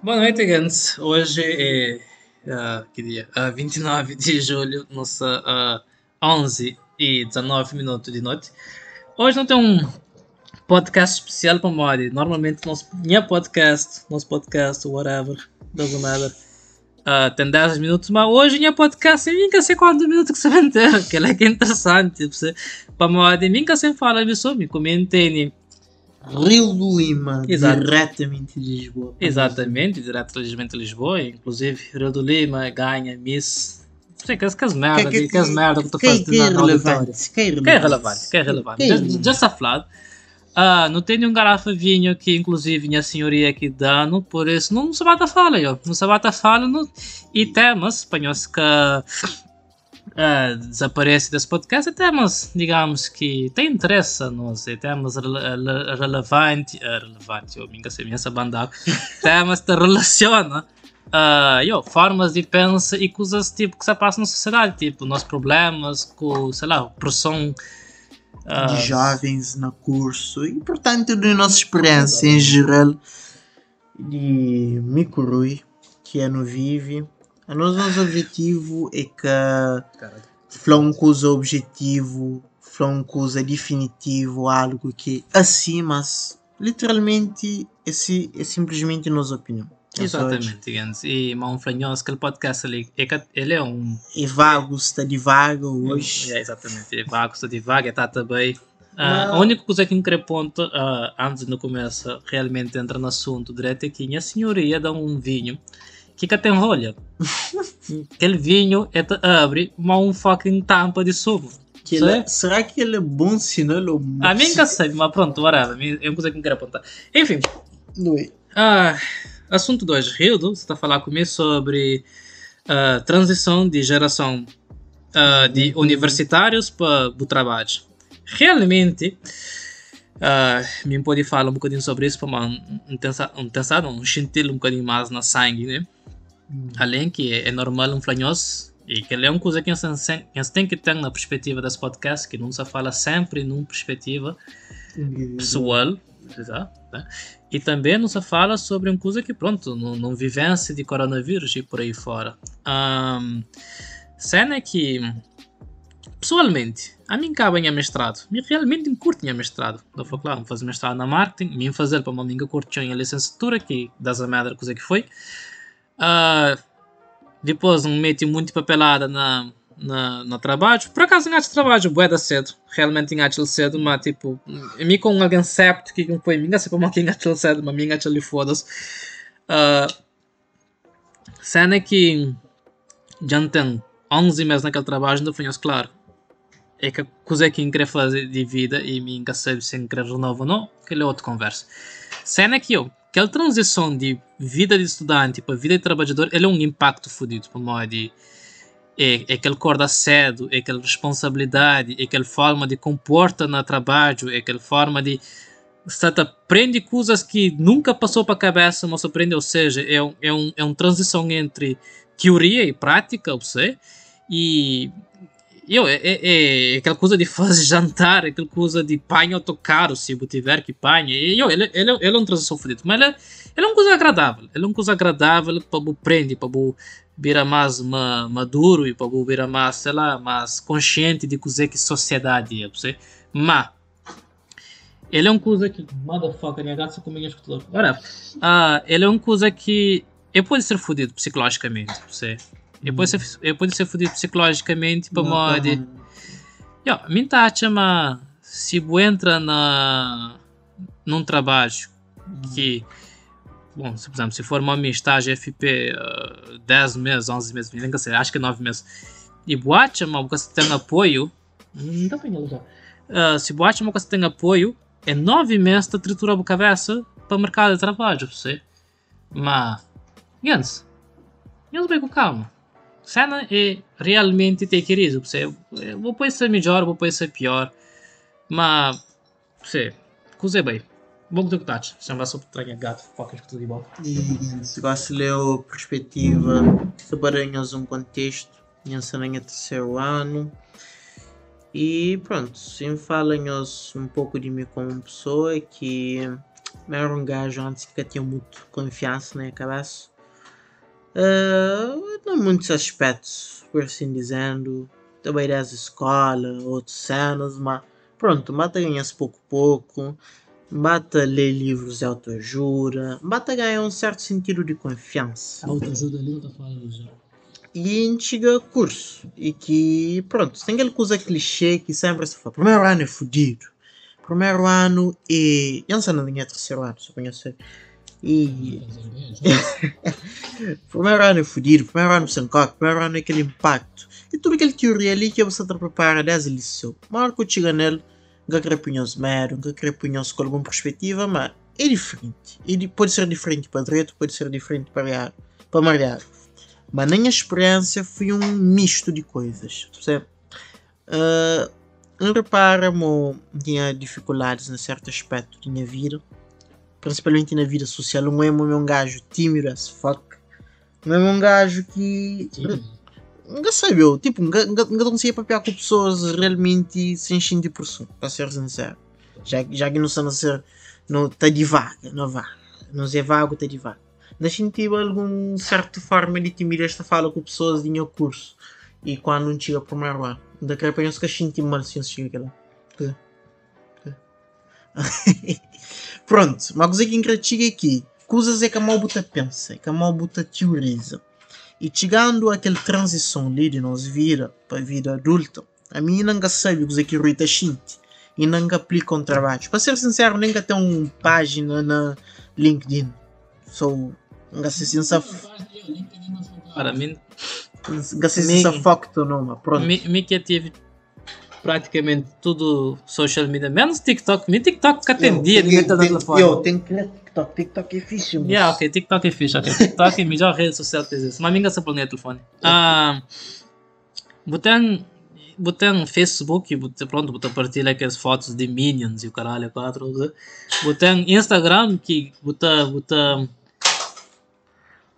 Boa noite, Gans. Hoje é uh, que dia? Uh, 29 de julho, nossa uh, 11 e 19 minutos de noite. Hoje não tem um podcast especial para Mori. Normalmente nosso minha podcast, nosso podcast, whatever, doesn't matter. Uh, tem 10 minutos, mas hoje minha podcast nunca sei quantos minutos que você vai ter, que é é interessante. Para Mori, nunca se fala disso, me comentem Rio do Lima, Exato. diretamente de Lisboa. Exatamente, diretamente de Lisboa. Inclusive, Rio do Lima ganha Miss. Sei que as merda, que, que as merda que tu que, fazes que é na, auditória. Que é Que é relevante? que é relevante. Que é Já-. Ah, não tem nenhum garrafa de vinho que, inclusive, minha senhoria aqui dando, por isso não se bata fala, eu. Não se bata fala. Não... E temas, espanhóis que ah, desaparece desse podcast, é temas, digamos, que têm interesse a nós, é temas rele rele- relevante, ah, relevante, eu me engasei essa banda, temas que relacionam ah, yo, formas de pensar e coisas tipo que se passam na sociedade, tipo, nossos problemas, com, sei lá, pressão ah, de jovens no curso e portanto da nossa experiência em geral de Mikurui que é no Vive o nosso, nosso objetivo é que Caralho. falar uma coisa objetivo falar uma coisa definitivo algo que assim mas literalmente é, si- é simplesmente nossa opinião Exatamente, Gans. E Mão Flanhoso, aquele podcast ali, é ele é um. é vago está devagar hoje É, exatamente, é vago, está devagar, está também. Ah, Não. a única coisa que eu queria ponto, ah, antes de começar realmente entrar no assunto direto, é que minha senhoria dá um vinho que que tem rolha. Aquele vinho é abre, mas um fucking tampa de sumo. Que ele- será que ele é bom sinal ou A mim nunca sei, mas pronto, whatever. É uma coisa que eu quero apontar. Enfim, não é Ah, assunto 2. Rildo, você está a falar comigo sobre a transição de geração ah, de universitários para o trabalho. Realmente, ah, me pode falar um bocadinho sobre isso para um, um, tensa- um um sentir um bocadinho mais na sangue, né? Além que é, é normal um flanhoso e que é uma coisa que a gente tem que ter na perspectiva desse podcast, que não se fala sempre numa perspectiva pessoal, né? e também não se fala sobre uma coisa que, pronto, não, não vivência de coronavírus e por aí fora. Um, cena é que, pessoalmente, a mim cabe em mestrado, me realmente curto em mestrado. Não foi claro, fazer mestrado na marketing, me fazer para uma amiga curtiu em licenciatura, que das a merda coisa que foi. Ah, depois não meti muito papelada na, na, no trabalho. Por acaso engato trabalho bué da cedo. Realmente engato cedo, mas tipo, me com alguém certo que não foi minha, se como que engato cedo, mas me engato ali foda-se. Uh, cena é que já tem 11 meses naquele trabalho, não foi claro. É que a coisa que queria fazer de vida e me engasei se eu querer renovar ou não, aquele é outra conversa. Cena é que eu, aquela transição de vida de estudante para vida de trabalhador, ele é um impacto fodido para modo de é, é aquele acorda cedo, é aquela responsabilidade, é aquela forma de comporta no trabalho, é aquela forma de você aprende coisas que nunca passou para a cabeça, mas aprende, ou seja, é um, é um, é uma transição entre teoria e prática, você, e eu, é, é, é aquela coisa de fazer jantar, é aquela coisa de panho autocarro, se eu tiver que panho, e eu, ele, ele, ele é uma transição fodida, mas ele, ele é uma coisa agradável, ele é uma coisa agradável para o prende, para o virar mais ma, maduro e para o virar mais, sei lá, mais consciente de coisa que sociedade é, você, mas ele é uma coisa que. Motherfucker, minha gata comigo escutou. Whatever. Ah, ele é uma coisa que. Ele pode ser fodido psicologicamente. Você. Ele pode ser, ele pode ser fodido psicologicamente para de. Yo, minha taxa, mas se você entra na, num trabalho que. Bom, se, por exemplo, se for uma minha estágio FP uh, 10 meses, 11 meses, nem sei, acho que 9 meses. E boate, mas você tem apoio. Não já. Uh, se boate, mas você tem apoio, é 9 meses de tritura a cabeça para o mercado de trabalho, você. Mas, Jens, Jens bem com calma. Cena é realmente ter querido, você. Vou pôr ser melhor, vou pôr ser pior. Mas, você, coisa bem. Bom que tu tacho. Se não vai só trazer gato, foca que tudo de volta. E se gosta de ler perspectiva sobre um contexto, minha cena é terceiro ano. E pronto, sim fala-nos um pouco de mim como pessoa que era um gajo antes que tinha muito confiança na cabeça. Uh, muitos aspectos, por assim dizendo. Também das escola, outras cenas, mas pronto, mata ganha-se pouco pouco. Bata ler livros de autoajuda, bata ganhar um certo sentido de confiança. Autoajuda ali não está falando já. E chega curso. E que, pronto, tem aquela coisa clichê que sempre se fala. Primeiro ano é fodido. Primeiro ano é. Eu não sei nem é terceiro ano, só conhecer. E. primeiro ano é fodido, primeiro ano sem coque, primeiro ano é aquele impacto. E tudo aquele teoria ali que você está preparado desde o liceu. Marco chega nele nunca querer punhar-se mero, nunca punhar-se com alguma perspectiva, mas é diferente. E pode ser diferente para direito, pode ser diferente para, para Mariado. Mas na minha experiência foi um misto de coisas. Você, uh, eu reparo tinha dificuldades em certo aspecto da minha vida, principalmente na vida social. Não é um gajo tímido as fuck. Não é um gajo que. Nunca sabe eu, tipo, nunca, conseguia papear com pessoas realmente sem sentir pressão, para ser sincero. Já, já que não a ser, não está devagar, não vá. Não é vago, está devagar. Mas senti alguma certa forma de timidez esta fala com pessoas de meu curso. E quando não chega para o primeiro ano, daqui a pouco eu senti mal se chega lá. Pronto, uma coisa que engraçada é que coisas é que a malbuta pensa, é que a malbuta teoriza. E chegando àquela transição ali de nós vida para a vida adulta, a mim não sabe o que é que Rita Shinti e não aplica um trabalho. Para ser sincero, nem tem uma página na LinkedIn. So, não sei se essa. Para mim. Não sei se essa facto não, pronto. Me que tive praticamente tudo social media, menos TikTok. Me TikTok que atendia, ninguém tá dando telefone. Eu tenho que TikTok, TikTok é fixe, mas... Yeah, ok, TikTok é fixe, ok. TikTok é a melhor rede social que existe. Mas minha se põe telefone. Ah, botem, botem Facebook, botem, pronto, botem partilha aquelas fotos de Minions e o caralho, quatro. Botem Instagram, que botem, botem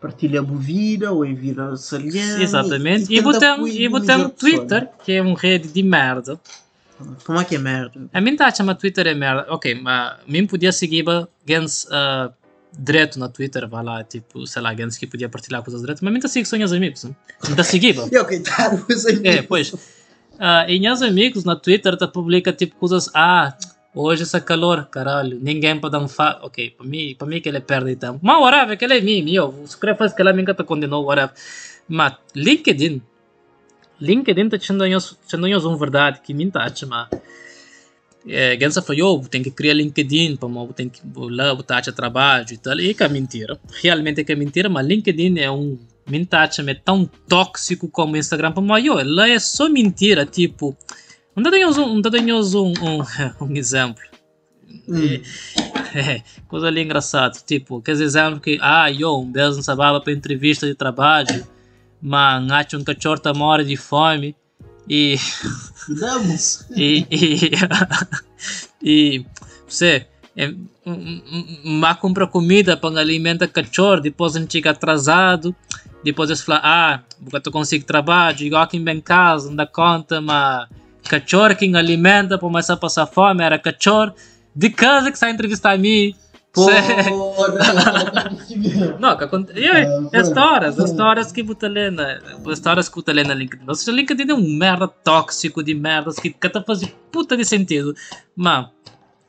partilha movida ou envia saliente. Exatamente. E, e botem, e botem Twitter, que é uma rede de merda. Como é que é merda? A mim está chama Twitter é merda. Ok, mas mim podia seguir gens uh, direto na Twitter, vai lá, tipo, sei lá, gens que podia partilhar coisas direto, mas mim está seguindo só meus amigos. Não está seguindo. E ok, tá, os amigos. É, pois. Uh, e meus amigos na Twitter tá publica tipo coisas, ah, hoje essa calor, caralho, ninguém pode dar um fa... Ok, para mim, para mim que ele perde tempo. Mas whatever, que ele é mim, meu. Se quer fazer que ele nunca te condenou, whatever. Mas LinkedIn, LinkedIn está sendo uma verdade que me tá mas é, Gensa falou, tem que criar LinkedIn, para tem que lá botar trabalho e tal, e que é mentira. Realmente é que é mentira, mas LinkedIn é um mintagem é tão tóxico como o Instagram para mim. Lá é só mentira, tipo, não tenhamos um, tenhamos um, um, um exemplo. Hum. É, é, coisa ali engraçada, tipo, aqueles exemplos que, ah, eu, um beijo não sabava para entrevista de trabalho mas acho um cachorro tá morre de fome e Vamos. e e, e você é, mas compra comida para alimentar cachorro depois a gente chega atrasado depois eles falam ah porque tu consegue trabalho igual aqui em casa não dá conta mas cachorro que alimenta para começar a passar fome era cachorro de casa que está entrevistar a mim não, que acontece. É, histórias, histórias que Butalena. Histórias que Butalena LinkedIn. Ou seja, LinkedIn é um merda tóxico de merdas que cada faz puta de sentido. Mas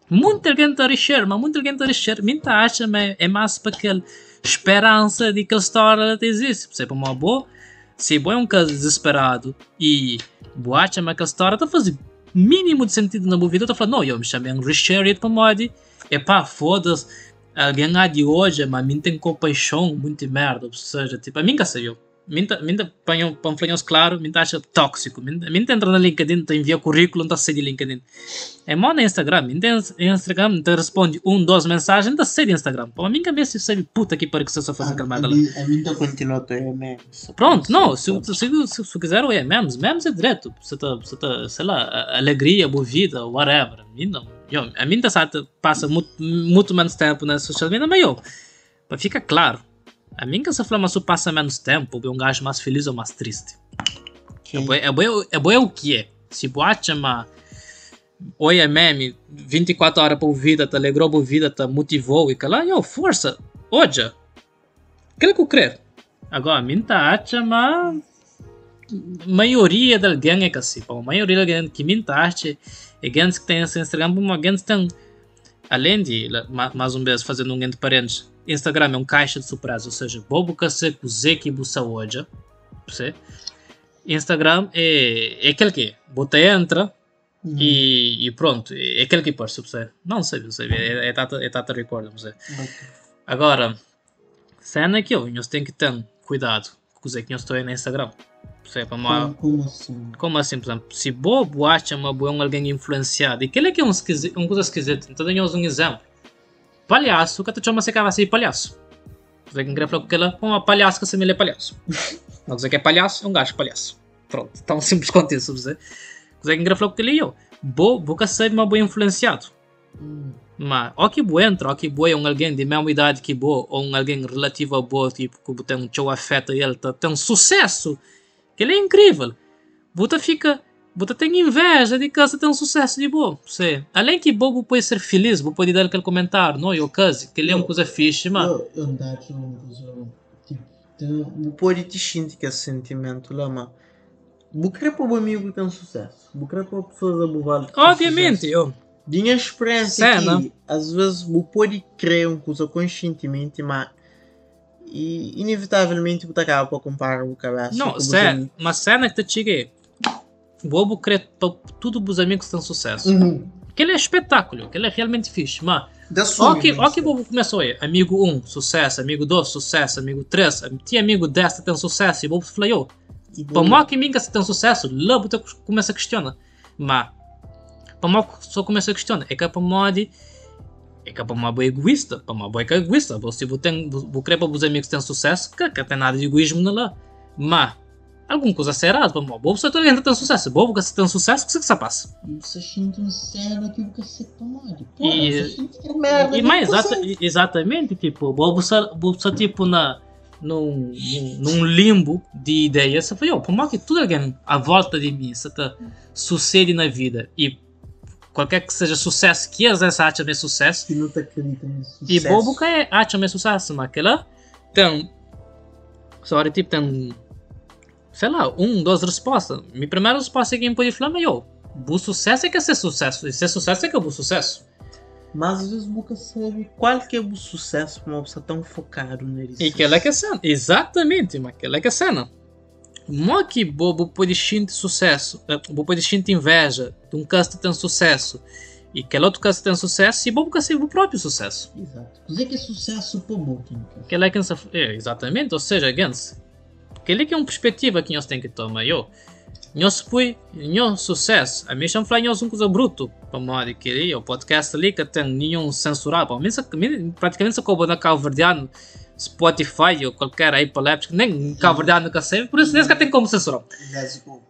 muita gente a encher, mas muita gente a encher. Muita acha, mas é mais para aquela esperança de que a história existe. Você é uma boa. Se é um caso desesperado e boa acha, mas que a história está fazendo mínimo de sentido na minha vida, eu falando, não, eu me chamei um Richard para mod epá, foda-se, alguém há de hoje, mas mim tem compaixão, muito merda, ou seja, tipo, a mim que saiu. Mim põe panflinhos claro, mim acha tóxico. Mim entra na LinkedIn, tá envia currículo, tá sei de LinkedIn. É mal no Instagram, mim tem Instagram, te responde um, duas mensagens, tá sei de Instagram. Pô, a mim que se sabe puta que para que você só faz aquela merda lá. A mim tá continuando a memes. Pronto, não, se, se, se, se quiser o memes, memes é direto. Você tá, você tá, sei lá, alegria, boa vida, whatever. Mim não eu, a sabe, passa muito, muito menos tempo na social media, mas eu, para ficar claro, a mim que se fala, mas passa menos tempo, é um gajo mais feliz ou mais triste. É bom é, é, é o que é. Se boate, mas Oi é meme, 24 horas por vida, te alegrou por vida, te motivou e cala, yo, força, hoje. Aquilo que eu creio. Agora, minta acha, mas maioria da gang é assim, a maioria da gang que minta acha é ganhos que tem esse Instagram, uma ganhos tem além de mais um vez fazendo um grande parênteses, Instagram é um caixa de surpresa, ou seja, bobo que se cozer que bussa hoje, Instagram é, é aquele que você entra uhum. e, e, pronto, é aquele que pode você não sei, você é, é tata, é tata record, você agora cena é que eu, nós tem que ter cuidado com o que eu estou no Instagram sei, para uma... como, assim? Como assim, por exemplo, se bobo acha uma boa alguém influenciado, e que é que é um, esquisito, um coisa esquisita, então damos um exemplo. Palhaço, que tu chama se assim palhaço. Você quer falar que ela é uma palhaço que se é palhaço. Não dizer que é palhaço, é um gajo palhaço. Pronto, tão simples quanto isso, você. Você quer falar que ele é eu. Bobo, que ser uma boa influenciado. Mas, ó que boa entra, ó que boa é um alguém de mesma idade que boa, ou um alguém relativo a boa, tipo, que tem um show afeta ele, tá, tem um sucesso ele é incrível. Buta fica. Buta tem inveja de que você tem um sucesso de boa. Você. Além que bobo pode ser feliz, você pode dar aquele comentário, não? Eu case, que ele é uma coisa fixe, mano. Eu, eu não tipo, tem, pode te sentir que esse sentimento lá, mas. Bucre para o amigo que tem sucesso. Bucre para pessoas a bovar. Obviamente, eu. Minha experiência aqui, às vezes, você pode crer uma coisa conscientemente, mas e inevitavelmente você acaba por comparar o cabeça. Não, cê, mas cena que te cheguei. O bobo crê tudo os amigos têm sucesso. Uhum. Aquele é espetáculo, aquele é realmente fixe. Mas, ó que, ó que o bobo começou aí. Amigo 1, sucesso. Amigo 2, sucesso. Amigo 3, tinha amigo 10 que tem sucesso. E o bobo falou, para mais que minha tem sucesso, lá você começa a questionar. Mas, para mais só começa a questionar. É que para mais é que é para uma boa egoísta, para uma boa egoísta. Você tem, vou querer para os amigos que têm sucesso, que, que tem nada de egoísmo lá. Mas, alguma coisa será para uma boa pessoa também tem sucesso. Bobo que você tem sucesso, que você passa? Você sente um cérebro que você pode. E, e mais exata, exatamente, tipo, bobo você tipo na num, num, limbo de ideias, você fala, por mais que tudo alguém à volta de mim, você tá, sucede na vida e qualquer que seja sucesso que às vezes acha é sucesso. Que não te acredita nisso. E bobo que é acha é sucesso, mas aquela tem. Só tipo tem. Sei lá, um, duas respostas. Minha primeira resposta é que pode falar, mas eu, o sucesso é que é ser sucesso. E ser sucesso é que é o sucesso. Mas às vezes nunca sabe qual que é o sucesso para uma pessoa tão focado nisso. E aquela é que é cena. Exatamente, mas aquela é que é cena. Mo que bobo pode sentir sucesso, bobo pode sentir inveja de um casta tem sucesso e que outro casta tem sucesso e bobo ser o próprio sucesso. Exato. Dizer que é sucesso para bobo. Que é que é, exatamente, ou seja, Gans, que é que é uma perspectiva que nós temos que tomar. Eu, nós põe, nós sucesso, a chama falar nós um coisa bruto, para modo que o podcast ali que tem nenhum censurado, para praticamente se acabou na calverdiano Spotify ou qualquer aí paléptico, nem Cabo nunca sei, por isso nem sequer tem como censurar.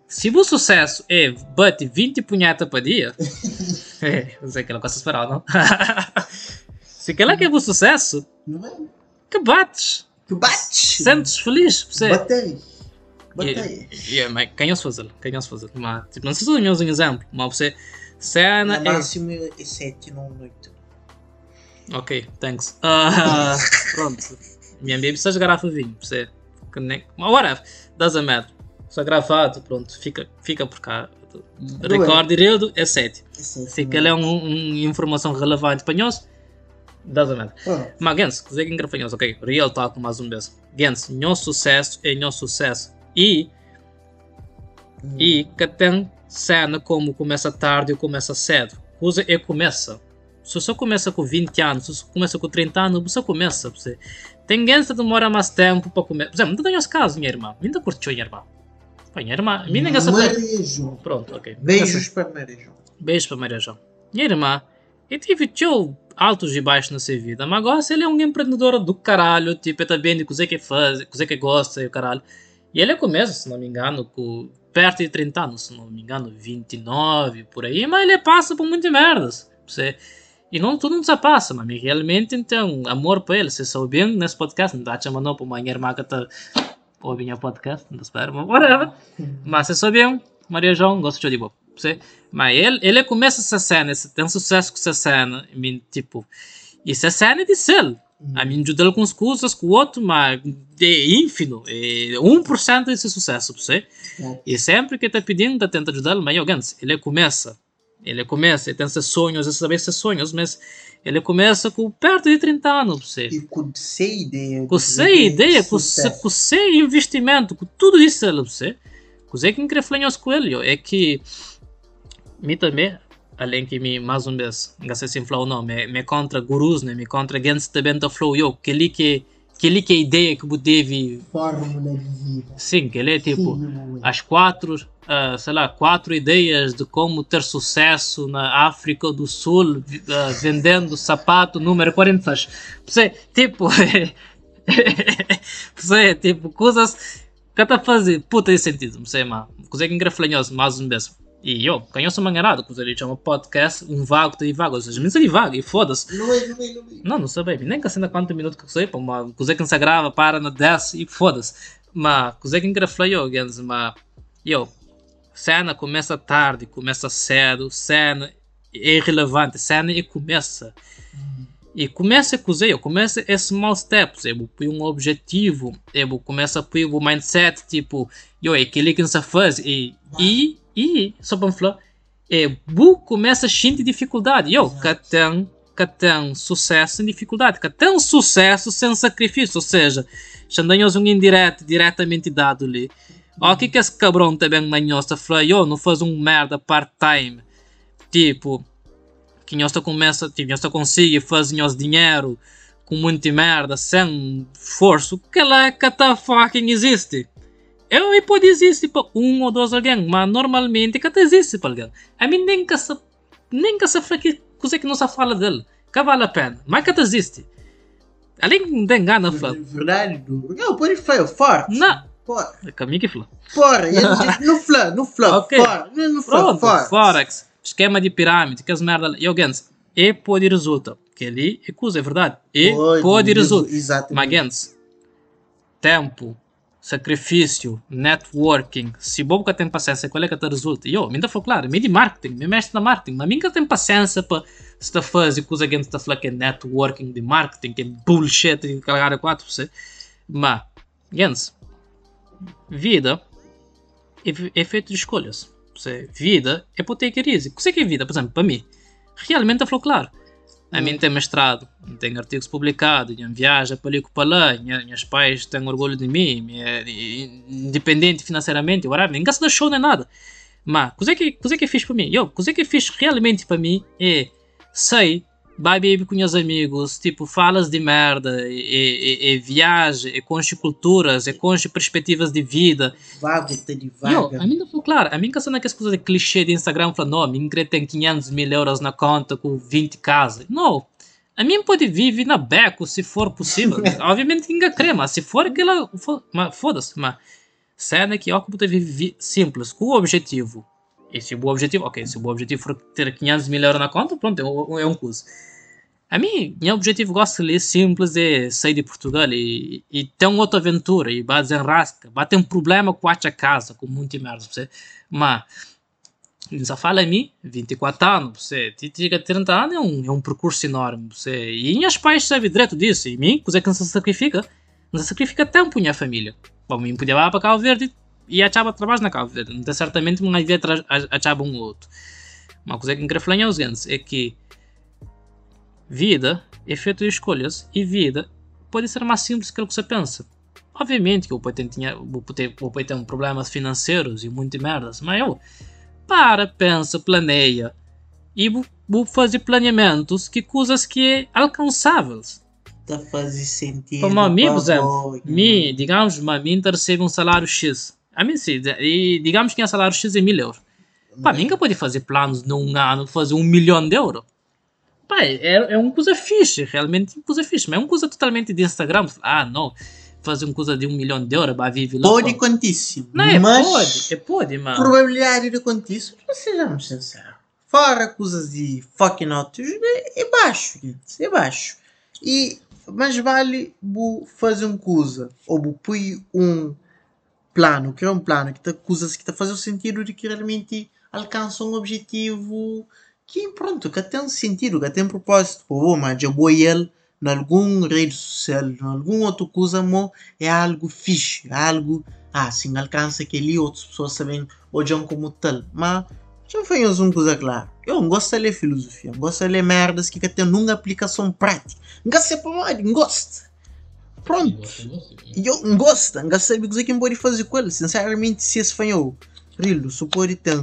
Se o sucesso é bate 20 punheta para dia, é, não sei que ela gosta de esperar, não? Se aquela que é o sucesso, que bates. Que bates. Sentes feliz, você. Batei. Batei. Yeah, mas quem se fazer? Quem se fazer? Mas, tipo, não sei se é um exemplo, mas você. Cena é. máximo é 7, não 8. Ok, thanks. Uh, pronto. Minha baby só garrafa de vinho, você. Whatever, doesn't matter. Só gravado, pronto, fica, fica por cá. Recorde Rildo é 7. É Se aquela é uma um, informação relevante para nós, doesn't matter. Oh. Mas, Gens, que nós, ok? Real talk mais um vez. Gens, nosso sucesso é nosso sucesso. E. Hum. E que tem cena como começa tarde ou começa cedo. Coisa é começa. Se você começa com 20 anos, se você começa com 30 anos, você começa. Você tem gente que demora mais tempo para comer. Por exemplo, não tenho caso, minha irmã. Ainda curtiu minha irmã. Minha irmã. Minha sabe. Pronto, ok. Beijos para Maria João. Beijos para Maria João. Minha irmã. Eu tive tio altos e baixos na sua vida, mas agora ele é um empreendedor do caralho, tipo, está bem de coisa que faz, coisa que gosta e o caralho. E ele começa, se não me engano, com perto de 30 anos, se não me engano, 29 por aí, mas ele passa por muitas merdas. Você e não, tudo não se passa, mas realmente então, amor para ele. Se sou bem nesse podcast, não está chamando para uma irmã que está ouvindo o podcast, não espero, mas whatever. Mas se sou bem, Maria João, gosto de boa. Mas ele, ele começa essa cena, tem sucesso com essa cena. I mean, tipo, isso é cena de selo. A mim ajudou com as coisas, com o outro, mas é ínfimo. É 1% desse sucesso, você. E sempre que está pedindo, tá tenta ajudar, mas ganho. Ele começa. Ele começa, ele tem esses sonhos, esses saber esses sonhos, mas ele começa com perto de 30 anos, você. E com sem ideia. Com sem ideia, com com sem investimento, com tudo isso, você. Com que incrível com ele, é que. Me também, além que me mais uma vez, não sei se falar ou não, me, me contra gurus, né? Me contra gente também da flow, eu, que ele que. Que ele que ideia que deve. Fórmula de vida. Sim, que ele é tipo Sim, as quatro, ah, sei lá, quatro ideias de como ter sucesso na África do Sul ah, vendendo sapato número 40. Você, tipo, você, tipo, coisas que tá fazendo puta de sentido, não sei, mas coisa que engrafanhoso mais um vez. E eu, conheço mangarado, coisa ele chama podcast, um vago, de vago, ou seja, me de vago, e foda-se. Não é, não é, não é. Não, não sei bem, nem que cena quantos minutos que eu sei, pá, uma coisa que não se grava, para na 10 e foda-se. Mas, coisa que engrafla eu, gens, mas, eu, cena começa tarde, começa cedo, cena é irrelevante, cena e começa. E começa com eu começa esse small steps, eu põe um objetivo, eu começa a pôr o mindset, tipo, eu, é aquilo que não se faz, e, e, e, só para falar, é, bu começa a sentir dificuldade, eu, que tem sucesso sem dificuldade, que tem sucesso sem sacrifício, ou seja, chandanhos um indireto, diretamente dado ali, ó, o que que esse cabrão também manhosa fala, eu, não faz um merda part-time, tipo, que nós começa, tipo, nós consegue fazer nós dinheiro com muita merda, sem esforço, que ela é que tá fucking existe. Eu e pode existir para um ou dois alguém, mas normalmente que até existe para alguém. A mim nem que se, nem que se fala que coisa que não se fala dele, que vale a pena, mas que até existe. Além de engana, fala, Verdade. Não, pode falar forte. não, Fora. é caminho que fala. Fora. No flã, no flã. Ok. Fora. No fora. Forex, esquema de pirâmide, que as merda, e alguém, e pode resulta, que ali é coisa, é verdade, e pode, resulta. Exatamente. Mas, tempo, sacrifício, networking, se bobo que tem paciência, qual é que te resulta? Eu, me ainda foi claro, me de marketing, me mexe na marketing, mas que tem paciência para estar fazer coisa que a gente está falando que é networking de marketing, que é bullshit de carregar a quatro, você. Mas, gente, vida é, é feito de escolhas. Você, vida é para ter que ir. O que é que é vida? Por exemplo, para mim, realmente falou claro. A mim tem mestrado, tem artigos publicados, minha viaja para ali para lá, meus pais têm orgulho de mim, minha, independente financeiramente, whatever, ninguém se show nem nada. Mas, coisa que, coisa que fiz para mim, eu, coisa que fiz realmente para mim é, sei, vai beber com meus amigos, tipo, falas de merda, e, e, e viaja, e conche culturas, e conche perspectivas de vida, Vago, tá de vaga. a mim não foi claro. A mim que não é aquelas coisas de clichê de Instagram falando, não, mim querer tem 500 mil euros na conta com 20 casas. Não. A mim pode viver na beco se for possível. Obviamente ninguém crê, mas se for aquela. foda-se. Mas cena que ó, como te viver simples, com o objetivo. E se o objetivo, ok, se o objetivo for ter 500 mil euros na conta, pronto, é um, é um curso. A mim, meu objetivo gosto de simples é sair de Portugal e, e ter uma outra aventura e vai desenrasca. Vai ter um problema com a casa, com muita merda, você. Mas, só fala a mim, 24 anos, você. Tiga 30 anos é um, é um percurso enorme, você. E minhas pais sabem direto disso. E mim, coisa que não se sacrifica, não se sacrifica tempo minha família. Bom, mim podia ir para Cabo Verde e achava trabalho na Cabo Verde. Não tem certamente uma ideia achava um outro. Uma coisa que quero falar é seguinte, é que vida é feita de escolhas e vida pode ser mais simples que o que você pensa. Obviamente que o pai tem, tinha, o pai- o pai tem problemas financeiros e muitas merdas, mas eu para, pensa, planeia e vou- fazer planeamentos que coisas que é alcançáveis. Tá fazendo sentido. Como a mim, por exemplo. Me, digamos, uma mim recebe um salário X. A mim sim, e digamos que o salário X é mil euros. Para mim que pode fazer planos num ano, fazer um milhão de euros. Pá, é, é uma coisa fixe, realmente uma coisa fixe, mas é uma coisa totalmente de Instagram. Ah, não, fazer uma coisa de um milhão de euros, vai viver lá. Pode quantíssimo. Não, é mas pode, é pode, mano. probabilidade de acontecer, sejamos sinceros. Fora coisas de fucking autos, é, é baixo. É baixo. E mais vale fazer uma coisa, ou põe um plano, criar um plano que tá coisas que tá fazendo sentido de que realmente alcança um objetivo que, pronto, que tem sentido, que tem propósito. Pô, mas eu vou ele em algum rede social, em algum outro coisa, mo, é algo fixe, é algo, ah, alcança aquele outras pessoas sabem, olham como tal. Mas, já foi uma coisa clara. Eu não gosto de ler filosofia, gosto de ler merdas que tem numa aplicação prática. Não gosto de mais, não gosto. Pronto. Eu não gosto, não sabe o que pode fazer com ele. Sinceramente, se esse Rilo, se pode ter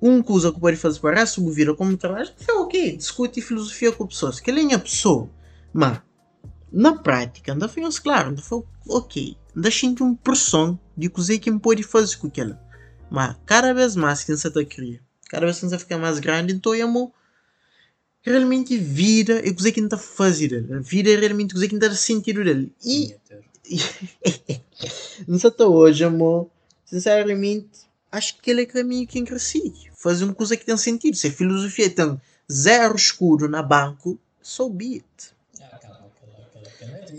um coisa que pode fazer para essa vira como trabalho, é ok, discute filosofia com pessoas, que ele é pessoa. Mas, na prática, ainda foi claro, ainda foi ok, ainda sinto uma pressão de coisa que pode fazer com aquela. Mas, cada vez mais que você está criando, cada vez que você fica mais grande, então amor realmente vira é coisa que não está a fazer. Vira é realmente coisa que não está a sentir dele. E. não sei até hoje, amor. Sinceramente, acho que ele é o caminho que cresci. Fazer uma coisa que tem sentido. Se a filosofia tem zero escuro na banco, so be it.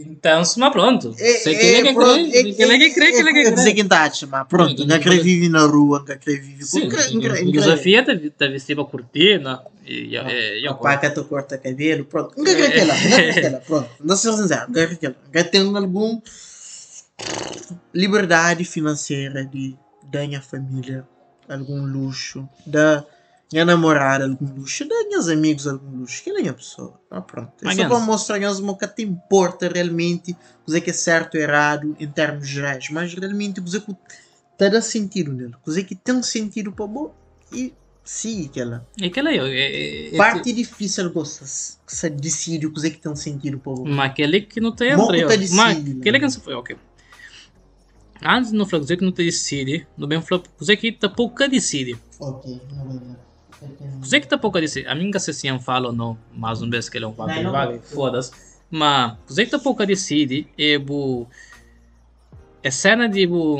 Então, mas pronto. É, Sei que ele é que crê, é que crê, que é que crê. Dizer que mas pronto, não quer viver na rua, não quer viver Sim, filosofia para curtir, não? E, e, e, pai que tu corta cabelo, pronto. Não quer aquela, não quer pronto. Não se sincero, não quer aquela. Quer ter algum liberdade financeira de ganhar família, algum luxo, da minha namorada algum luxo, minhas amigos algum luxo, que é a pessoa. Ah, pronto. É só para mostrar o que te importa realmente, o que é certo ou errado em termos gerais, mas realmente o que está a sentido nele, o que tem sentido para bom e Sim, aquela. Aquela é, é, é Parte difícil gosta se decide o que tem sentido para você. Mas aquele que não tem Bom, tá Mas aquele que não foi, ok. Antes não falar que não te decide, no bem falar que pouca decide. Ok, Você que tá pouca decide. A mim que se assim fala ou não, mas um vez que ele é um vago, vale, foda-se. Mas você que tá pouca decide, é bu. É cena de bu.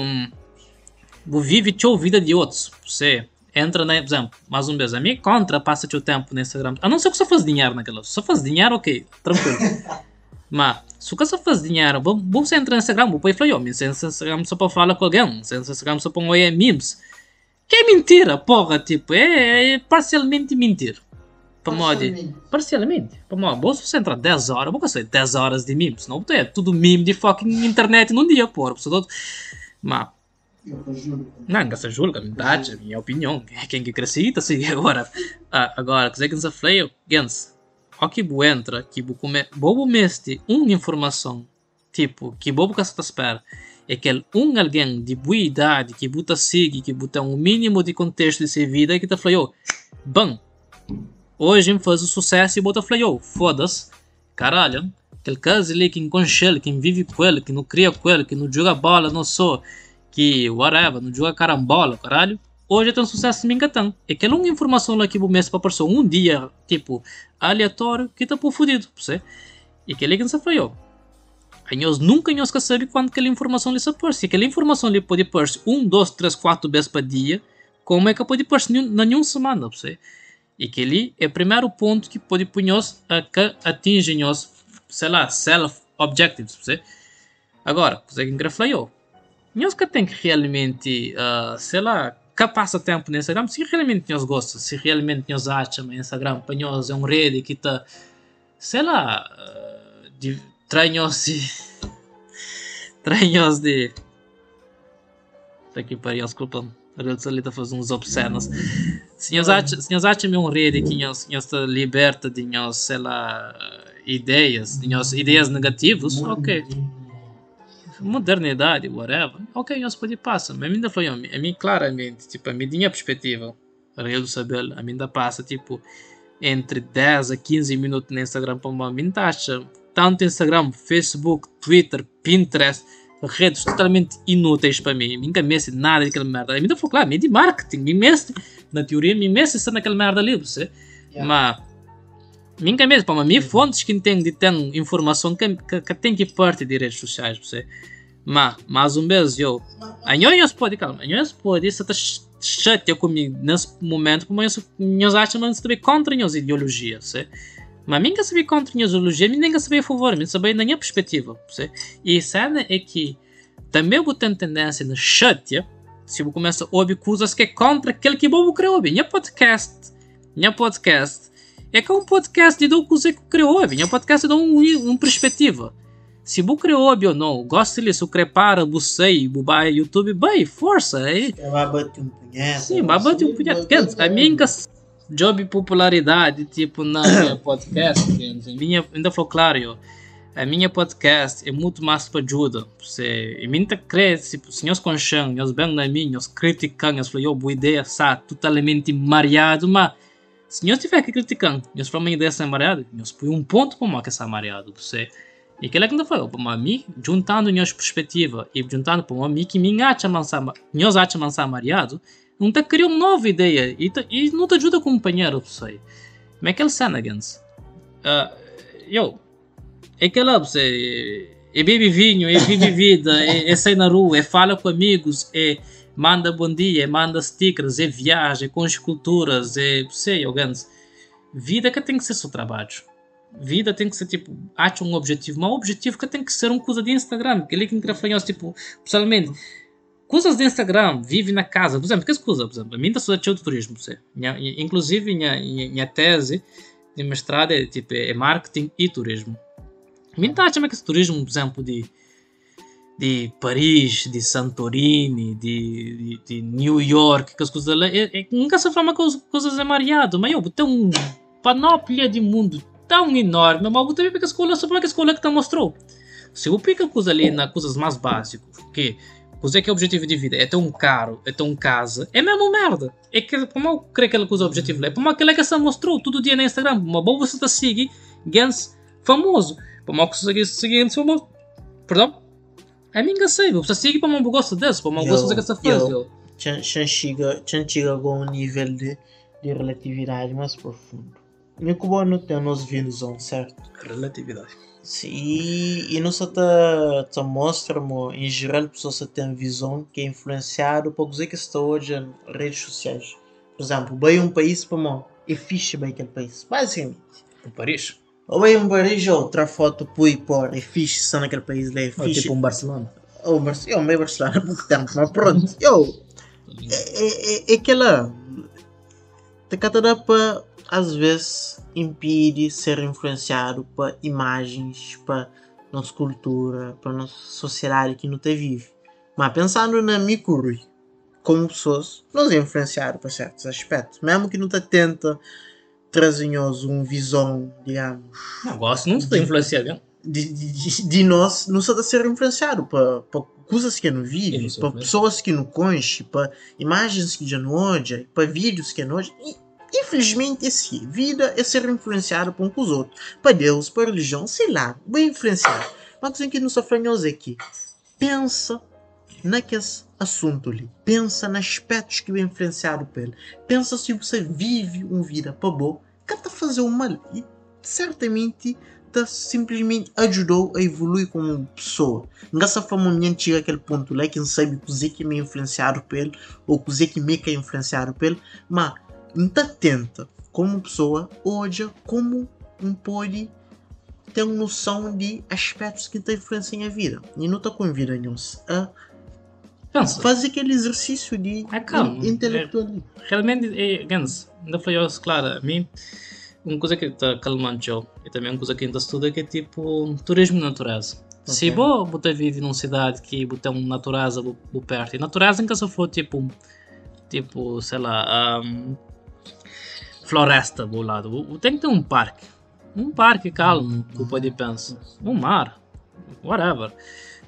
Bu vive a vida de outros. Você entra, na, por exemplo, mais um vez, a minha contra passa o tempo no Instagram. A não ser que você faz dinheiro naquela. Se você faz dinheiro, ok, tranquilo. Mas, se você faz dinheiro, você entra no Instagram, você fala, eu, mas Instagram só para falar com alguém, se Instagram só para é memes. Que é mentira, porra, tipo, é, é parcialmente mentira. Para parcialmente. parcialmente. Para modo, você entra 10 horas, vou ser 10 horas de memes, não é tudo meme de fucking internet num dia, porra. Mas, não, nunca julga, verdade, a minha opinião. Quem que acredita, sim. Agora, ah, agora, que se falei, Gens, o que bu entra, que bu come, bobo meste uma informação, tipo, que bobo que está espera, é que um alguém de boa idade, que buta sigue, que buta um mínimo de contexto de sua vida, que tá falou, bom, hoje faz o sucesso e bota falou, foda-se, caralho, aquele caso ali que enconcha que vive com ele, que não cria com ele, que não joga bola, não sou que whatever, não joga carambola, caralho. Hoje tem um sucesso em Mingatão. É que é uma informação lá que o mês para pessoa um dia, tipo, aleatório, que tá por fudido, você. E que ele que não falhou. Nós nunca nós que sabe quando aquela informação lhe pôr. Se aquela informação lhe pode pôr um, dois, três, quatro vezes para dia, como é que pode pôr na nenhuma semana, você? E que ele é o primeiro ponto que pode pôr a que atinge nós, sei lá, self objectives, você. Agora, você que falhou nós que tem que realmente, uh, sei lá, que passa tempo no Instagram, se realmente nós gostamos, se realmente nós achamos o Instagram para nós é um rede que está, sei lá, uh, trai nós de. trai nós de. Daqui para aí, desculpa. Ele está fazendo uns obscenos. Se nós achamos um rede que nós, nós está liberta de nós, sei lá, ideias, de nós, ideias negativas, ok modernidade, whatever, ok, nós pode passar, mas ainda foi a mim claramente, tipo, a minha perspectiva, real saber, a ainda passa, tipo, entre 10 a 15 minutos no Instagram para uma minha taxa, tanto Instagram, Facebook, Twitter, Pinterest, redes totalmente inúteis para mim, nunca me nada daquela merda, a minha foi claro, me de marketing, me na teoria, me está naquela merda ali, você, yeah. mas minha mesmo, para mim, fontes que tem de ter informação que, que, que tem que partir de redes sociais, você. Mas, mais um vez, eu. A nós pode, calma, a nós pode, isso está chateado comigo nesse momento, porque nós achamos que contra a nossa ideologia, você. Mas mim que saber contra a favor, mim saber na minha perspectiva. E a cena é que também eu tenho tendência na chateia se você começa a ouvir coisas que é contra aquele que você criou, minha podcast, minha podcast, é que é um podcast de coisa que criou, minha podcast de um, um perspectiva. Se você criou ou não, gosta de se prepara, você, vai YouTube, bem, força, é. Vai bater um punhado. Sim, vai bater um punhado. A minha job popularidade, tipo, na minha podcast, minha, ainda falou claro, eu, a minha podcast é muito mais para ajuda. Você, e muita crê, tipo, se nós concham, nós bem na minha, nós criticam, nós falamos, boa ideia, sa, totalmente mareado, mas se nós tiver que criticar, nós falamos uma ideia sem mareado, nós põe um ponto para uma que está mareado, você. E aquilo é que ainda falou, para mim, juntando minhas perspectivas e juntando para mim que me acha lançar, nós acha lançar mareado, não te cria uma nova ideia e, te, e não te ajuda a acompanhar o sei. Michael Sanagans. Uh, eu. É que lá você. É bebe vinho, é vive vida, é, é sai na rua, é fala com amigos, é manda bom dia, é manda stickers, é viaja, é com esculturas, é. sei, Gans. Vida que tem que ser seu trabalho. Vida tem que ser tipo, acha um objetivo, mas o objetivo que tem que ser uma coisa de Instagram, que ele que quer tipo, pessoalmente coisas de Instagram, vive na casa, por exemplo, que coisa, por exemplo, a está estudando de turismo, você. Minha, inclusive, minha, minha tese de mestrado é, tipo, é marketing e turismo. A mim está achando que turismo, por exemplo, de, de Paris, de Santorini, de, de, de New York, que as coisas lá, é, é, nunca se fala coisas é mareado, mas eu tem um panóplia de mundo tão enorme, mas eu também que a escola, só para que a escola que te mostrou. Se eu pico coisa ali na coisas mais básicas, que Que é o objetivo de vida é ter um carro, é ter um casa, é mesmo merda. É que, como eu creio que coisa é o objetivo é como aquela que você mostrou todo dia no Instagram. Uma boa você está seguir Gans famoso. Para eu conseguir seguir Gans famoso. Perdão? É minha sei, você segue para uma gosta desse, para uma gosta que você faz. Chega, chega com um nível de, de relatividade mais profundo. Meu cubo não tem nos visão, certo? Relatividade. Sim, e não só te, te mostra, em geral, pessoas têm visão que é influenciado por coisa que está hoje em redes sociais. Por exemplo, vai um país para mim, é fixe bem aquele país, basicamente. Um Paris? Ou vai um Paris, outra foto, pui, pôr, é fixe, está naquele país lá, é fixe. Ou tipo um Barcelona. Ou Barcelona, eu meio Barcelona há pouco tempo, mas pronto, eu, é, é, é, é aquela, te cata para às vezes impede ser influenciado por imagens, para nossa cultura, para nossa sociedade que não te vive. Mas pensando na micro, como pessoas, nós é influenciado para certos aspectos, mesmo que não te tenta trazer uma visão, digamos. Não gosto, não está influenciado. De, de, de, nós, não está a ser influenciado para, para coisas que não vive, para pessoas que não conhece, para imagens que já não olha, para vídeos que não olha. Infelizmente, esse vida é ser influenciado por um com os outros. Para Deus, para religião, sei lá, bem influenciado. Mas coisa que nos sofremos aqui. Pensa naquele assunto ali. Pensa nos aspectos que é influenciado por ele. Pensa se você vive uma vida para boa, que está fazer o mal. E certamente te simplesmente ajudou a evoluir como pessoa. Nessa forma, ninguém chega àquele ponto lá que não sabe o que me influenciado ele ou o que me é influenciado por ele, mas atenta como pessoa hoje como um pode ter noção de aspectos que te influenciam a vida e não está convidando-nos a Pensa. fazer aquele exercício de é calma. intelectual. É, realmente, é, Gans, ainda foi claro, a mim, uma coisa que está calmante e também uma coisa que ainda estuda que é tipo turismo natureza. Okay. Se você vive numa cidade que você uma natureza perto, e natureza em que se for tipo, tipo, sei lá, um, floresta do lado. Tem que ter um parque. Um parque calmo, que pode pensar. Um mar. Whatever.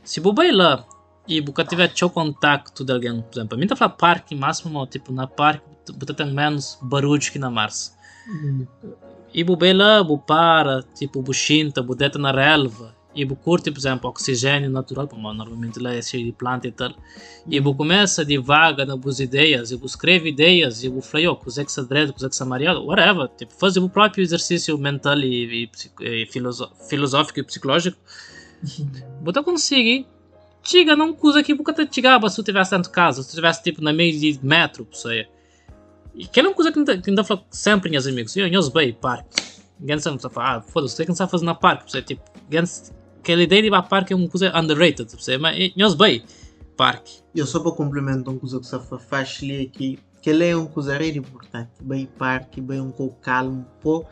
Se você vai lá e você tiver seu contato de alguém, por exemplo, a mim tá falando parque máximo, tipo, na parque você tem menos barulho que na Mars. Uhum. E você vai lá, você para, tipo, você chinta, você deita na relva e curte, por exemplo, oxigênio natural, como normalmente lá é cheio de planta e tal, e começa devagar nas suas ideias, e escreve ideias, e fala, oh, coisa que se dread, que se whatever, tipo, faz o próprio exercício mental e, e, e filosófico e psicológico, você consegue chega não coisa que você chegava se você tivesse dentro de casa, se você tivesse tipo na meio de metro, sei. E que é uma coisa que ainda falo sempre, meus amigos, eu, eu bem, parque. Ninguém sabe, ah, foda-se, você que não sabe fazer na parque, tipo, aquela ideia de parque é uma coisa underrated, percebe? Mas nós bem, parque. Eu só para complementar uma coisa que você faz ali aqui, que ele é uma coisa muito importante. Bem parque, bem um pouco calmo, pô,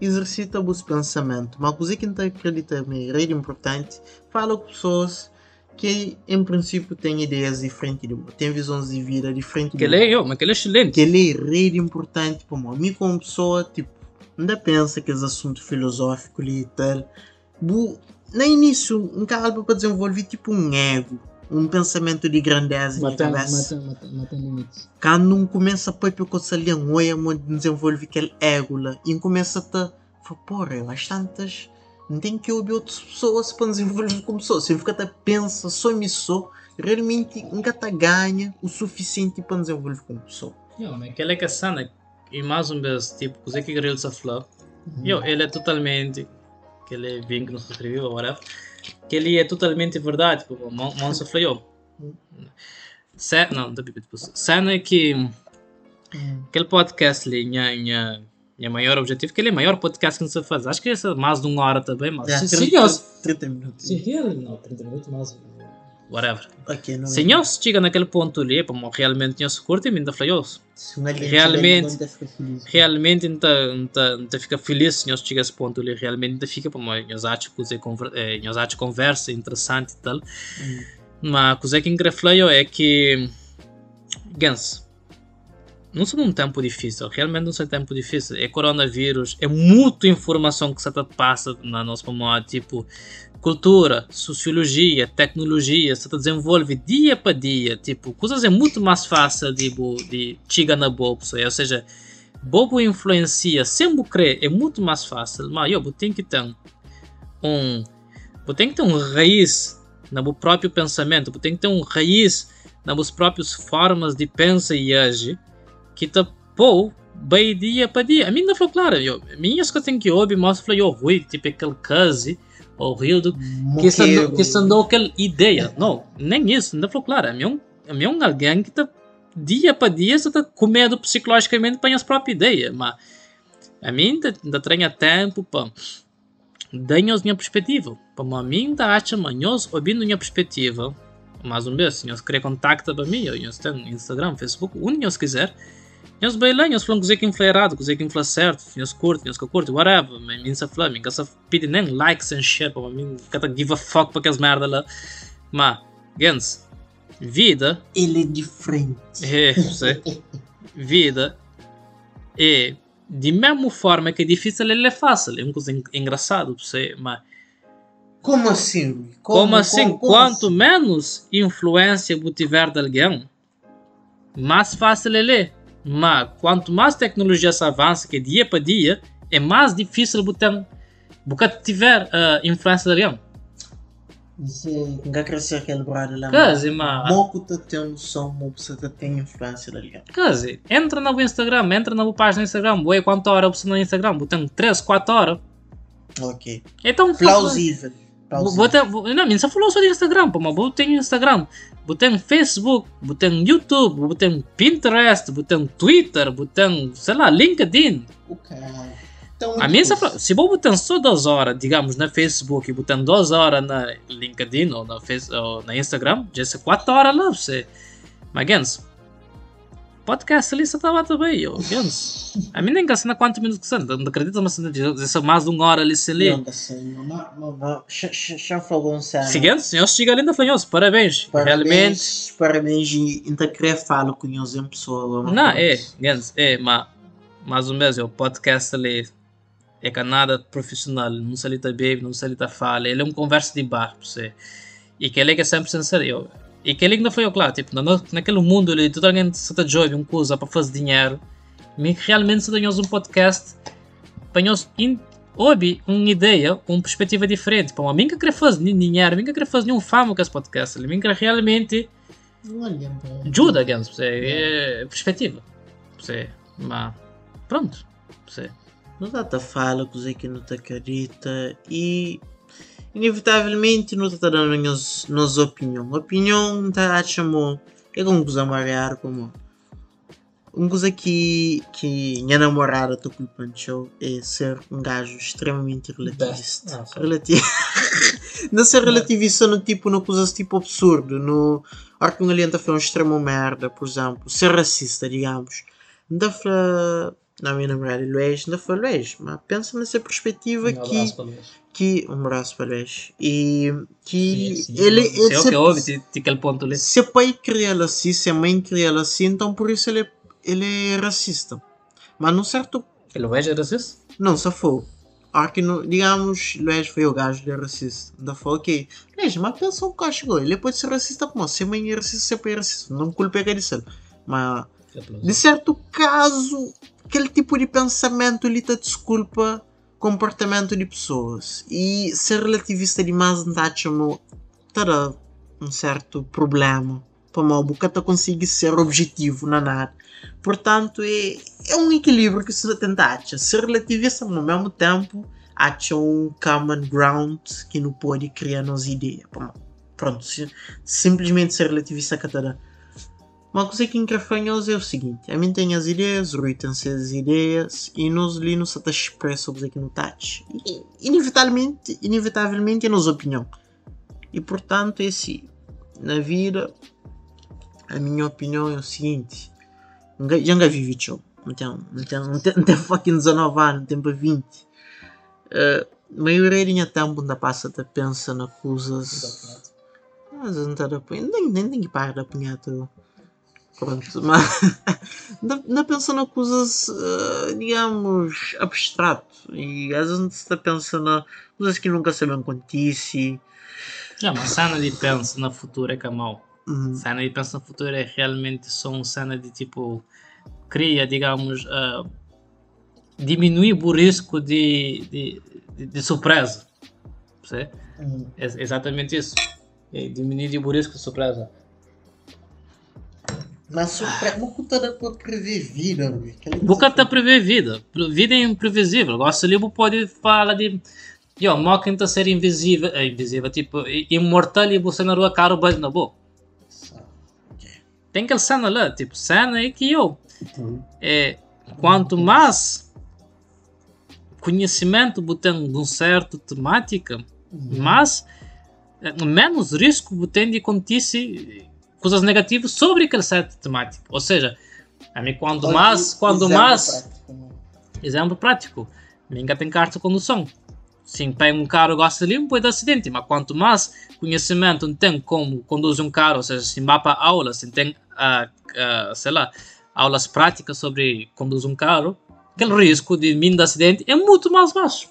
exercita os pensamentos. Uma coisa que não acredita é muito importante, fala com pessoas que em princípio têm ideias diferentes de mim, têm visões de vida diferentes Que ele é eu, mas que ele é excelente. que ele é muito importante para mim. Mim como pessoa, tipo, ainda pensa que esse assunto filosófico ali e tal. Bu, no início, um cara para desenvolver tipo um ego, um pensamento de grandeza Mas tem, cabeça. mas tem limites. Quando um começa a pôr para um oi, onde desenvolve aquele ego lá, e um começa a te, fala, porra, eu às tantas, não tem que ouvir outras pessoas para desenvolver como pessoa. Se eu ficar a pensa só em só, realmente nunca te ganha o suficiente para desenvolver como mas aquele é que é sana, e mais uma vez, tipo, coisa que ele está falando, ele é totalmente, que ele vem que não se escreveu, whatever, que ele é totalmente verdade, tipo, o Mon- Monza falou. Sé- não, da Bíblia, tipo, cena é que Hum. aquele podcast ali, minha, minha, minha maior objetivo, que ele é o maior podcast que se faz, acho que é mais de uma hora também, mas se, 30, se nós, 30 minutos. Se ele, não, 30 minutos. Whatever, Ok, não se nós chega naquele ponto ali, como realmente nós curte, ainda alien Realmente- realmente tá fica feliz se nós chega a esse ponto ali realmente não fica para nós acho que é conver- eh, nós conversa interessante e tal. Mas a coisa que eu falei é que Gans não sou num tempo difícil realmente não um tempo difícil. É coronavírus é muita informação que tá passa na nossa memória tipo cultura, sociologia, tecnologia, você desenvolve dia para dia, tipo, coisas é muito mais fácil bo- de chegar na bolsa, ou seja, bobo influencia, sempre crer é muito mais fácil, mas eu tenho que ter um, eu tenho que ter um raiz no meu próprio pensamento, eu tenho que ter um raiz nas próprias formas de pensar e agir, que te pô bem dia para dia. A mim não foi claro, eu, minhas que eu tenho que ouvir, mas eu falei, oh, Rui, tipo aquele caso, ou Rio do que se andou, que se andou aquela ideia. Não, nem isso, não falou claro. É um, é um alguém que está dia para dia está com medo psicologicamente para as próprias ideias. Mas a mim ainda, tenho tempo para dar a minha perspectiva. Para mim ainda acha manhoso ouvindo a minha perspectiva. Mais um vez, se nós querer contacta para mim, eu tenho Instagram, Facebook, onde nós quiser. Nós bem nós falamos que é errado, que é infla certo, nós curte, nós que curte, whatever, mas mim se fala, mim que se nem likes and share, para mim, que give a fuck para aquelas merda lá. Mas, Gens, vida Ele é diferente. é, você, vida é de mesma forma que é difícil, ele é fácil, é uma coisa en- engraçada, você, mas Como assim, Rui? como, assim, como- como quanto assim? menos influência você tiver de alguém, mais fácil ele é. Mas quanto mais tecnologia se avança, que dia para dia, é mais difícil você você tiver uh, influência. Isso é- Nunca crescer aquele brother lá. Quase, mas... Moco tá tendo som, moco você tá tendo influência dali. Quase, entra no Instagram, entra na página do Instagram, boa, quanto hora você no Instagram? Tem 3, 4 horas. Ok. Então, Plausível. Ter, vou- não, você falou só de Instagram, pô, mas vou ter Instagram, ter Facebook, ter YouTube, ter Pinterest, ter Twitter, vou ter, sei lá, LinkedIn. O caralho. Então, A minha, se vou botar só duas horas, digamos, na Facebook e botar duas horas na LinkedIn ou na, face, ou na Instagram, já são quatro horas lá, você. Mas, Gens, podcast ali você estava também, eu, Gens. A mim nem gasta quantos minutos que são, não acredito, mas são mais de uma hora ali se ali. Ch- Já falou um sério. Seguinte, senhor chega ali na fanhoso, parabéns. Realmente. Parabéns, e ainda querer falar com eles em pessoa. Não, é, é, mas mais ou menos, o podcast ali é que nada profissional, não se ele tá bebe, não se ele tá fala, ele é um conversa de bar, pra você. E que ele é que é sempre sincero, eu, e que ele ainda foi, claro, tipo, na, naquele mundo ali, toda alguém se tá jovem, um coisa para fazer dinheiro, mas realmente se tenhamos um podcast, in- ouvir uma ideia, uma perspectiva diferente, para mim que querer fazer nem dinheiro, mim que querer fazer nenhum fama com esse podcast, mim que realmente ajuda, pra você, é perspectiva, você, mas, pronto, você. Não dá te fala coisa que não te acredita. E inevitavelmente não te dando nos, nos opinião. Opinião não te achamo é como coisa mariar como uma coisa que que minha namorada tô culpando é ser um gajo extremamente relativista. Ah, sim. Relati Não ser relativista no tipo, no coisas tipo absurdo, no. Hora que um aliento a fazer um extremo merda, por exemplo, ser racista, digamos. Não dá para. Não, minha namorada, Luís, dá para Luís, mas pensa nessa perspectiva Um que. Luís. que um abraço para Luís. E que Sim, sim. ele, Se é ele o se, que houve, tem tem aquele ponto ali. se pai cria ele assim, se a mãe cria ele assim, então por isso ele, é- ele é racista. Mas num certo. Ele veja racista? Não, só foi. Hora que, no- digamos, Luís foi o gajo de racista. Ainda foi ok. Luís, mas pensa um chegou. Ele pode ser racista como se mãe é racista, se pai é racista. Não culpa é disso. Mas de certo caso, aquele tipo de pensamento te desculpa comportamento de pessoas. E ser relativista demais acha terá um certo problema. Para nunca te consegue ser objetivo na nada. Portanto, é, é um equilíbrio que se tenta achar. Ser relativista, mas ao mesmo tempo, acha um common ground que não pode criar nas ideias. Mal. Pronto, simplesmente ser relativista dá. Uma coisa que engrafanhosa é o seguinte: a mim tem as ideias, o Rui tem as ideias, e nós ali não se expressamos aqui no touch. E, inevitavelmente, inevitavelmente é nossa opinião. E portanto, é assim: na vida, a minha opinião é o seguinte: já nunca vivi show. Não tenho, não tenho, não fucking 19 anos, não tenho para 20. Uh, a maioria do tempo ainda passa a pensar nas coisas. Mas não está a apanhar. Nem, nem tenho que parar de apanhar tudo. Pronto, mas. Ainda pensando em coisas, eh, digamos, abstrato. E às vezes está pensando em coisas que nunca sabem acontecer. Já, mas cena de pensa no futuro é que é mau. Hum, Cena de pensa no futuro é realmente só uma cena de tipo. Cria, digamos. ah, diminuir o risco de, de, de, de surpresa. Percebe? hum. É exatamente isso. É diminuir o risco de surpresa. Mas surpre... uma Rui. Aquela Boca coisa tá prever vida. É imprevisível. Gosto ali pode falar de. Yo, mal quem tá ser invisível. É invisível, tipo, imortal e você na rua caro beijo na boca. Tem aquela cena lá, tipo, cena é que eu. Hum. É, quanto mais conhecimento você tem de uma certa temática, mas eh, menos risco você tem de acontecer coisas negativas sobre aquela certa temática. Ou seja, a mim quanto mais, quanto Exemplo mais, prático, né? exemplo prático, ninguém tem carta de condução. Sim, pega um carro gosta de limpo, pode dar acidente, mas quanto mais conhecimento tem como conduzir um carro, ou seja, se vai para aula, se tem, ah, ah, sei lá, aulas práticas sobre conduzir um carro, aquele risco de mim de acidente é muito mais baixo.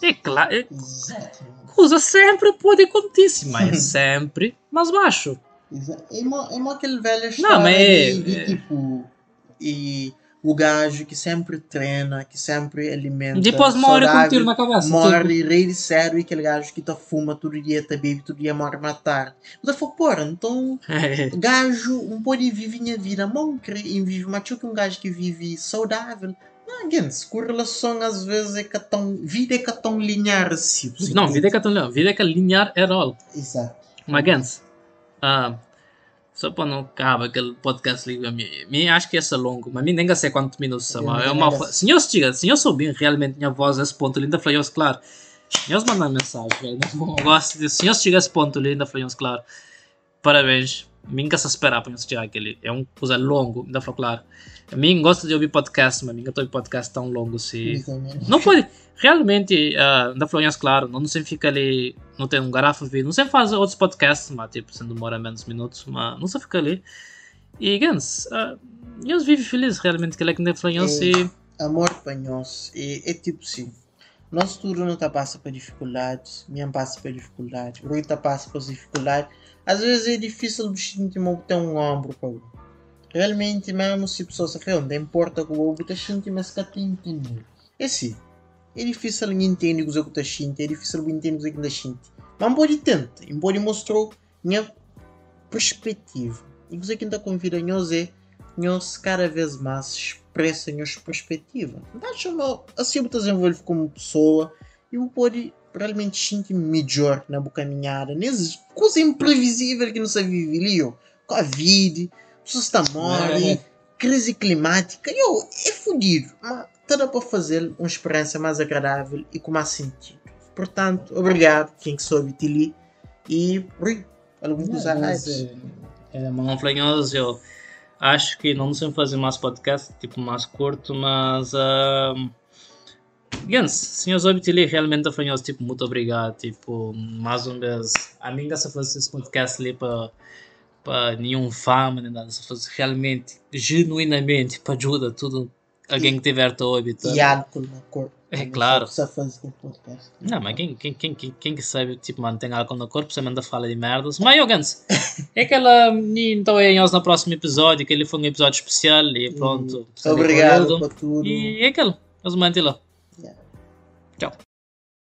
É claro, é, Exato. coisa sempre pode acontecer, mas é sempre mais baixo. É uma, é uma aquele velha Não, história mas é- de, de é- tipo e o gajo que sempre treina, que sempre alimenta Depois morre com um tiro na cabeça. tipo, morre rei de sério e aquele gajo que tá fuma todo dia, tá bebe todo dia, morre matar. Mas eu falo, porra, então tipo, gajo não pode viver a vida moncre e vive mais que um gajo que vive saudável. Não, again, correlação às vezes é que é tão, vida é que é tão linear assim. não, vida é que tão legal, vida é que linear é all. Exato. Mas, Gans, ah, só para não acabar aquele podcast mim, mim acho que ia ser longo, mas mim nem sei quantos minutos são. É uma, senhor Stiga, senhor soube realmente minha voz a esse ponto, ainda falou, claro. Senhores mandam mensagem, velho. Gosto de. Senhor chega a esse ponto ainda falou, claro. Parabéns. Que se esperar para chegar aquele. É um coisa longo, ainda falou, claro. A mim gosto de ouvir podcast, mas que ouvir podcast tão longo se. Exatamente. Não pode. Realmente, uh, da Florência, claro, não sempre fica ali, não tem um garrafa de não sempre faz outros podcasts, mas tipo, se demora menos minutos, mas não sempre fica ali. E, Gans, uh, eu vivo feliz realmente que ele é que nem Florência e. Amor panhoso. É, é tipo assim. Nosso tudo não tá passa por dificuldades. Minha passa por dificuldade. Rui tá passa por dificuldade. Às vezes é difícil sentir ter um ombro para o. Realmente, mesmo se a pessoa se não importa que o outro tá sentindo, mas que tem entender. É assim. É difícil entender o que você tá sentindo. É difícil entender o que você tá sentindo. Mas pode tentar. Pode mostrar minha perspectiva. E o que você tá convida nós é nós cada vez mais expressa nossa perspectiva. Deixa eu assim eu desenvolver como pessoa e eu pode realmente sentir melhor na boa caminhada. Nessas coisas imprevisíveis que não se vive ali. Covid, pessoas estão morrem, crise climática, eu, é fodido. Mas dá para fazer uma experiência mais agradável e com mais sentido. Portanto, obrigado quem que soube te li. E, Rui, mas, eh, Era uma Não Flanhoso, eu acho que não sei fazer mais podcast, tipo mais curto, mas. Uh, Gans, senhor Zobitili, realmente Flanhoso, tipo, muito obrigado. Tipo, mais uma vez, a mim se fazer esse podcast ali para para nenhum fama, nem nada, se fosse realmente, genuinamente, para ajuda tudo alguém que tiver a ouvir. tá? E álcool na cor. É claro. Só fazer um podcast. Não, mas quem, quem, quem, quem, que sabe, tipo, mantém álcool no corpo, você manda fala de merdas. Mas, Jogans, é aquela. Então é nós no próximo episódio, que ele foi um episódio especial e pronto. Obrigado Tudo. por tudo. E é aquilo. Nós mantemos lá. Tchau.